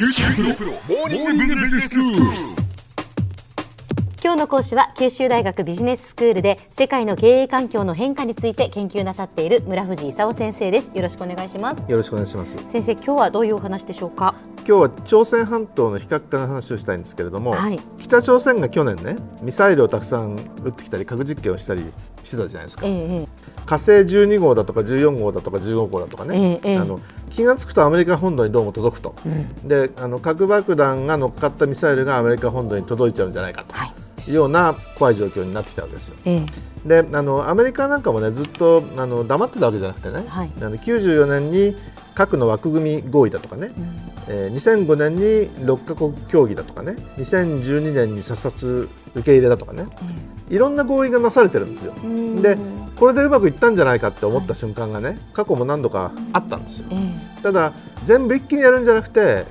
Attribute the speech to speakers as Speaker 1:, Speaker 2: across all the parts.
Speaker 1: 九州大学モーニングビジネススクール。
Speaker 2: 今日の講師は九州大学ビジネススクールで世界の経営環境の変化について研究なさっている村藤勲先生ですよろしくお願いします
Speaker 3: よろしくお願いします。
Speaker 2: 先生今日はどういうお話でしょうか？
Speaker 3: 今日は朝鮮半島の非核化の話をしたいんですけれども、
Speaker 2: はい
Speaker 3: 北朝鮮が去年ねミサイルをたくさん撃ってきたり核実験をしたりしてたじゃないですか。
Speaker 2: ええ
Speaker 3: 火星12号だとか14号だとか15号だとかね、
Speaker 2: え
Speaker 3: あの気が付くとアメリカ本土にどうも届くと、であの核爆弾が乗っかったミサイルがアメリカ本土に届いちゃうんじゃないかと。
Speaker 2: はい。
Speaker 3: ような怖い状況になってきたわけですよ。
Speaker 2: ええ。
Speaker 3: であのアメリカなんかもねずっとあの黙ってたわけじゃなくてね、
Speaker 2: はい。
Speaker 3: あの94年に核の枠組み合意だとかね、えー2005年に6カ国協議だとかね。2012年に査察受け入れだとかね。いろんな合意がなされてるんですよ。
Speaker 2: ん。
Speaker 3: でこれでうまくいったんじゃないかって思った瞬間がね過去も何度かあったんですよ。
Speaker 2: ええ。
Speaker 3: ただ全部一気にやるんじゃなくて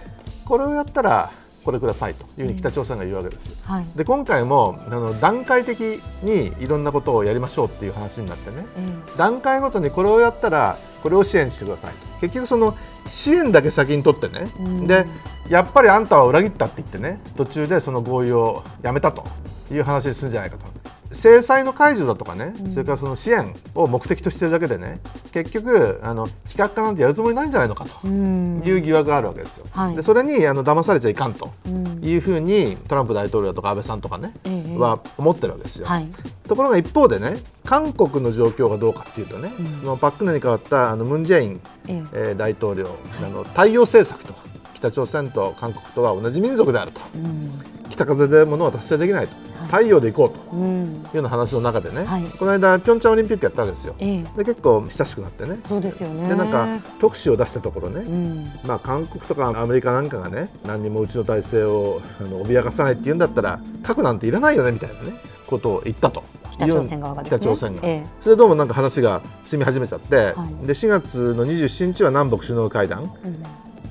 Speaker 3: これをやったらこれくださいというふうに北朝鮮が言うわけですよ。
Speaker 2: はい。
Speaker 3: で今回もあの段階的にいろんなことをやりましょうっていう話になってね。
Speaker 2: え。
Speaker 3: 段階ごとにこれをやったらこれを支援してくださいと。結局その支援だけ先に取ってね、
Speaker 2: うん。
Speaker 3: でやっぱりあんたは裏切ったって言ってね。途中でその合意をやめたという話にするんじゃないかと制裁の解除だとかね、それからその支援を目的としてるだけでね結局あの非核化なんてやるつもりないんじゃないのかと。いう疑惑があるわけですよ、
Speaker 2: はい。
Speaker 3: でそれにあの騙されちゃいかんと
Speaker 2: うん。
Speaker 3: いうふうにトランプ大統領とか安倍さんとかね、
Speaker 2: ええ。
Speaker 3: は思ってるわけですよ。
Speaker 2: はい。
Speaker 3: ところが一方でね韓国の状況がどうかっていうとね、
Speaker 2: うん。
Speaker 3: そのパックネに代わったあのムン・ジェイン、
Speaker 2: ええ。
Speaker 3: えー大統領、あの太陽政策と北朝鮮と韓国とは同じ民族であると。
Speaker 2: うん
Speaker 3: 北風で物は達成できないと、
Speaker 2: はい。
Speaker 3: 太陽で行こうと
Speaker 2: うん
Speaker 3: いうような話の中でね、
Speaker 2: はい。
Speaker 3: この間ピョンチャンオリンピックやったわけですよ。
Speaker 2: ええ。
Speaker 3: で結構親しくなってね。
Speaker 2: そうですよね。
Speaker 3: でなんか特使を出したところね、
Speaker 2: うん。
Speaker 3: まあ、韓国とかアメリカなんかがね何にもうちの体制をあの脅かさないって言うんだったら核なんていらないよねみたいなねことを言ったと。
Speaker 2: 北朝鮮側がね。
Speaker 3: 北朝鮮が、
Speaker 2: ええ。
Speaker 3: それでどうもなんか話が進み始めちゃって、
Speaker 2: はい。
Speaker 3: で4月の27日は南北首脳会談。
Speaker 2: うん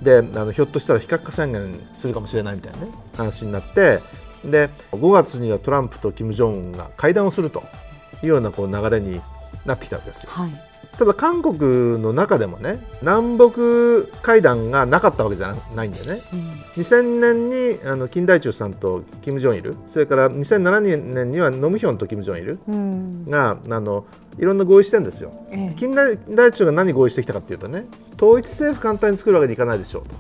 Speaker 3: であのひょっとしたら非核化宣言するかもしれないみたいなね話になってで5月にはトランプと金正恩が会談をするというようなこう流れになってきたんですよ。
Speaker 2: はい
Speaker 3: ただ韓国の中でもね南北会談がなかったわけじゃないんだよね。
Speaker 2: うん。
Speaker 3: 2000年にあの金大中さんと金正日それから2007年にはノムヒョンと金正日
Speaker 2: うん。
Speaker 3: があのいろんな合意してるんですよ。
Speaker 2: ええ。
Speaker 3: 金大大中が何合意してきたかっていうとね統一政府簡単に作るわけにいかないでしょうと、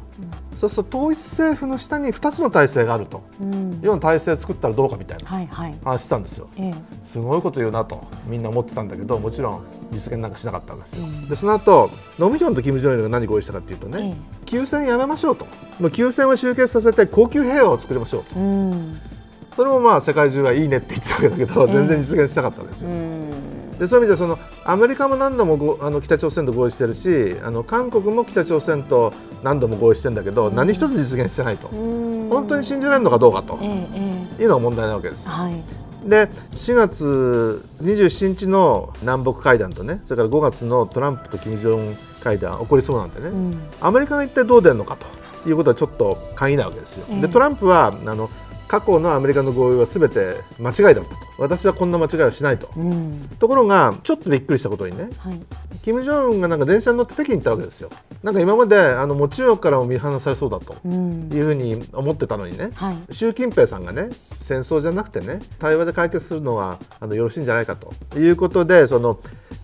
Speaker 3: そうすると統一政府の下に2つの体制があると。
Speaker 2: うん。
Speaker 3: ような体制を作ったらどうかみたいな
Speaker 2: はいはい。
Speaker 3: 話したんですよ。
Speaker 2: ええ。
Speaker 3: すごいこと言うなとみんな思ってたんだけどもちろん実現なんかしなかったんですよ、
Speaker 2: うん。
Speaker 3: でその後ノムヒョンとキム・ジョンイルが何合意したかっていうとね、
Speaker 2: え
Speaker 3: 休戦やめましょうと。もう休戦を終結させて高級平和を作りましょうと。
Speaker 2: うん。
Speaker 3: それもまあ世界中がいいねって言ってたわけだけど、全然実現しなかったんですよ、
Speaker 2: うん
Speaker 3: でそういう意味でそのアメリカも何度もごあの北朝鮮と合意してるしあの韓国も北朝鮮と何度も合意してるんだけど、何一つ実現してないと、
Speaker 2: うん。
Speaker 3: 本当に信じられるのかどうかというのが問題なわけです
Speaker 2: え。はい。
Speaker 3: で4月27日の南北会談とねそれから5月のトランプと金正恩会談起こりそうなんでね、
Speaker 2: うん。
Speaker 3: アメリカが一体どう出るのかということはちょっと鍵なわけですよ。
Speaker 2: ええ。
Speaker 3: でトランプはあの過去のアメリカの合意はすべて間違いだったと。私はこんな間違いはしないと。
Speaker 2: うん。
Speaker 3: ところがちょっとびっくりしたことにね
Speaker 2: はい。
Speaker 3: 金正恩がなんか電車に乗って北京に行ったわけですよ。なんか今まであのもう中国からも見放されそうだと
Speaker 2: うん。
Speaker 3: いうふうに思ってたのにね、
Speaker 2: はい。
Speaker 3: 習近平さんがね戦争じゃなくてね対話で解決するのはあのよろしいんじゃないかと。いうことでその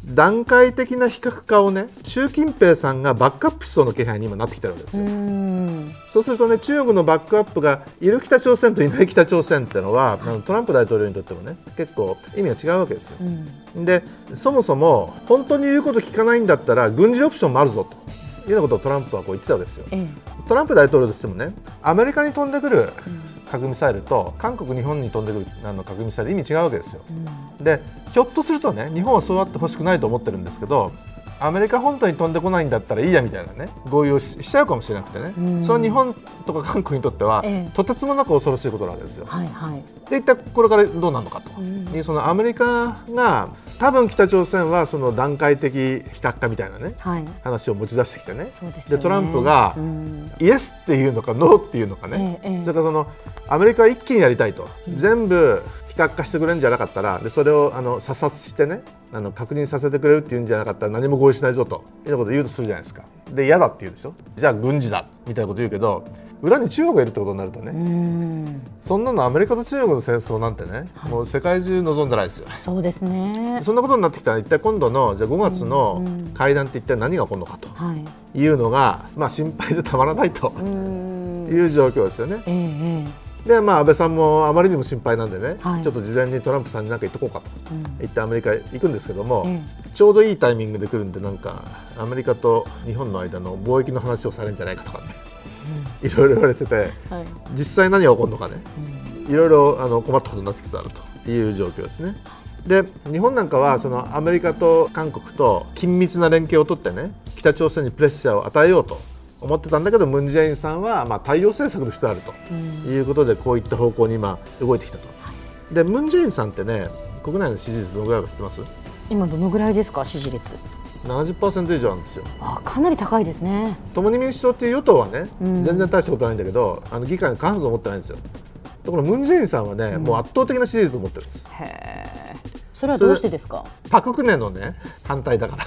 Speaker 3: 段階的な非核化をね習近平さんがバックアップしそうな気配に今なってきてるわけですよ。
Speaker 2: うん
Speaker 3: そうするとね中国のバックアップがいる北朝鮮といない北朝鮮っていうのは、トランプ大統領にとってもね結構意味が違うわけですよ。
Speaker 2: うん
Speaker 3: でそもそも本当に言うこと聞かないんだったら軍事オプションもあるぞというようなことをトランプはこう言ってたわけですよ。
Speaker 2: ええ
Speaker 3: トランプ大統領としてもねアメリカに飛んでくる核ミサイルと韓国、日本に飛んでくるあの核ミサイル意味違うわけですよ。でひょっとするとね日本はそうあってほしくないと思ってるんですけどアメリカ本島に飛んでこないんだったらいいやみたいなね合意をししちゃうかもしれなくてね、
Speaker 2: うん。
Speaker 3: その日本とか韓国にとっては、
Speaker 2: ええ。
Speaker 3: とてつもなく恐ろしいことなわけですよ。
Speaker 2: はいはい。
Speaker 3: で一体これからどうなるのかと、
Speaker 2: うん
Speaker 3: そのアメリカが多分北朝鮮はその段階的非核化みたいなね
Speaker 2: はい。
Speaker 3: 話を持ち出してきてね。
Speaker 2: でね。
Speaker 3: でトランプが
Speaker 2: うん。
Speaker 3: イエスっていうのかノーっていうのかね、
Speaker 2: ええええ。
Speaker 3: だからそのアメリカは一気にやりたいと、全部非非核化してくれるんじゃなかったらでそれをあの査察してねあの確認させてくれるっていうんじゃなかったら何も合意しないぞということを言うとするじゃないですか。で嫌だって言うでしょ。じゃあ軍事だみたいなこと言うけど裏に中国がいるってことになるとねそんなのアメリカと中国の戦争なんてね、もう世界中望んでないですよ。
Speaker 2: そうですね。
Speaker 3: そんなことになってきたら一体今度のじゃあ5月の会談って一体何が起こるのかとい。うのが、まあ、心配でたまらないという状況ですよね。
Speaker 2: ええ
Speaker 3: でまあ、安倍さんもあまりにも心配なんでね、
Speaker 2: はい。
Speaker 3: ちょっと事前にトランプさんに何か言っとこうかと言ってアメリカへ行くんですけども、
Speaker 2: え
Speaker 3: ちょうどいいタイミングで来るんでなんかアメリカと日本の間の貿易の話をされるんじゃないかとかね、いろいろ言われてて
Speaker 2: はい。
Speaker 3: 実際何が起こるのかね、いろいろあの困ったことになってきつつあるという状況ですね。で日本なんかはそのアメリカと韓国と緊密な連携を取ってね北朝鮮にプレッシャーを与えようと思ってたんだけどムン・ジェインさんはまあ対応政策の人であるということでこういった方向に今動いてきたと。でムン・ジェインさんってね国内の支持率どのぐらいか知ってます？
Speaker 2: 今どのぐらいですか支持率
Speaker 3: ?70% 以上なんですよ。
Speaker 2: あかなり高いですね
Speaker 3: 共に民主党っていう与党はね、
Speaker 2: うん
Speaker 3: 全然大したことないんだけどあの議会の過半数を持ってないんですよ。ところがムン・ジェインさんはね、もう圧倒的な支持率を持ってるんです。
Speaker 2: へえそれはどうしてですか？
Speaker 3: パク・クネのね反対だから。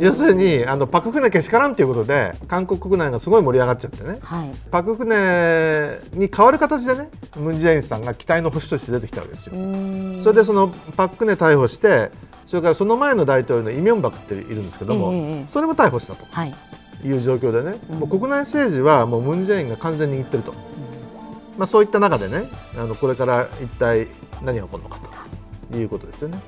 Speaker 3: 要するにあのパク・クネけしからんということで韓国国内がすごい盛り上がっちゃってね。
Speaker 2: はい。
Speaker 3: パク・クネに代わる形でねムン・ジェインさんが期待の星として出てきたわけですよ。それでそのパク・クネ逮捕してそれからその前の大統領のイ・ミョンバクっているんですけども、それも逮捕したと。
Speaker 2: はい。
Speaker 3: いう状況でね、もう国内政治はもうムン・ジェインが完全に握ってると、まあ、そういった中でねあのこれから一体何が起こるのかということですよね。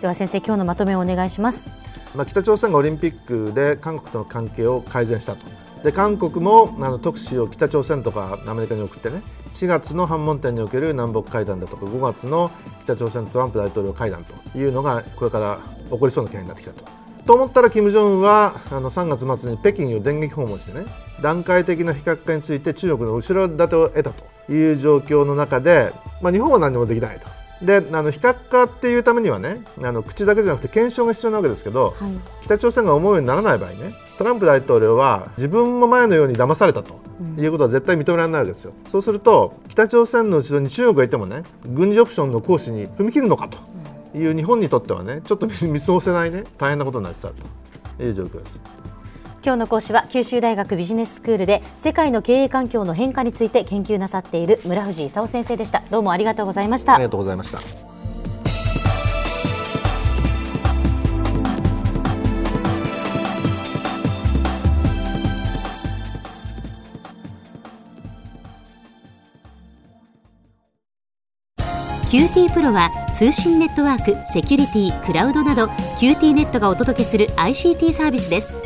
Speaker 2: では先生今日のまとめをお願いします
Speaker 3: まあ、北朝鮮がオリンピックで韓国との関係を改善したと。で韓国もあの特使を北朝鮮とかアメリカに送ってね4月の反問店における南北会談だとか5月の北朝鮮トランプ大統領会談というのがこれから起こりそうな懸念になってきたと。と思ったら金正恩はあの3月末に北京を電撃訪問してね段階的な非核化について中国の後ろ盾を得たという状況の中で、まあ、日本は何もできないと。であの非核化っていうためにはねあの口だけじゃなくて検証が必要なわけですけど、
Speaker 2: はい。
Speaker 3: 北朝鮮が思うようにならない場合ねトランプ大統領は自分も前のように騙されたということは絶対認められないわけですよ、そうすると北朝鮮の後ろに中国がいてもね軍事オプションの行使に踏み切るのかという日本にとってはねちょっと見過ごせないね大変なことになりつつあるという状況です。
Speaker 2: 今日の講師は九州大学ビジネススクールで世界の経営環境の変化について研究なさっている村藤勲先生でした。どうもありがとうございました。
Speaker 3: ありがとうございました。
Speaker 4: QT プロは通信ネットワーク、セキュリティ、クラウドなど QT ネットがお届けする ICT サービスです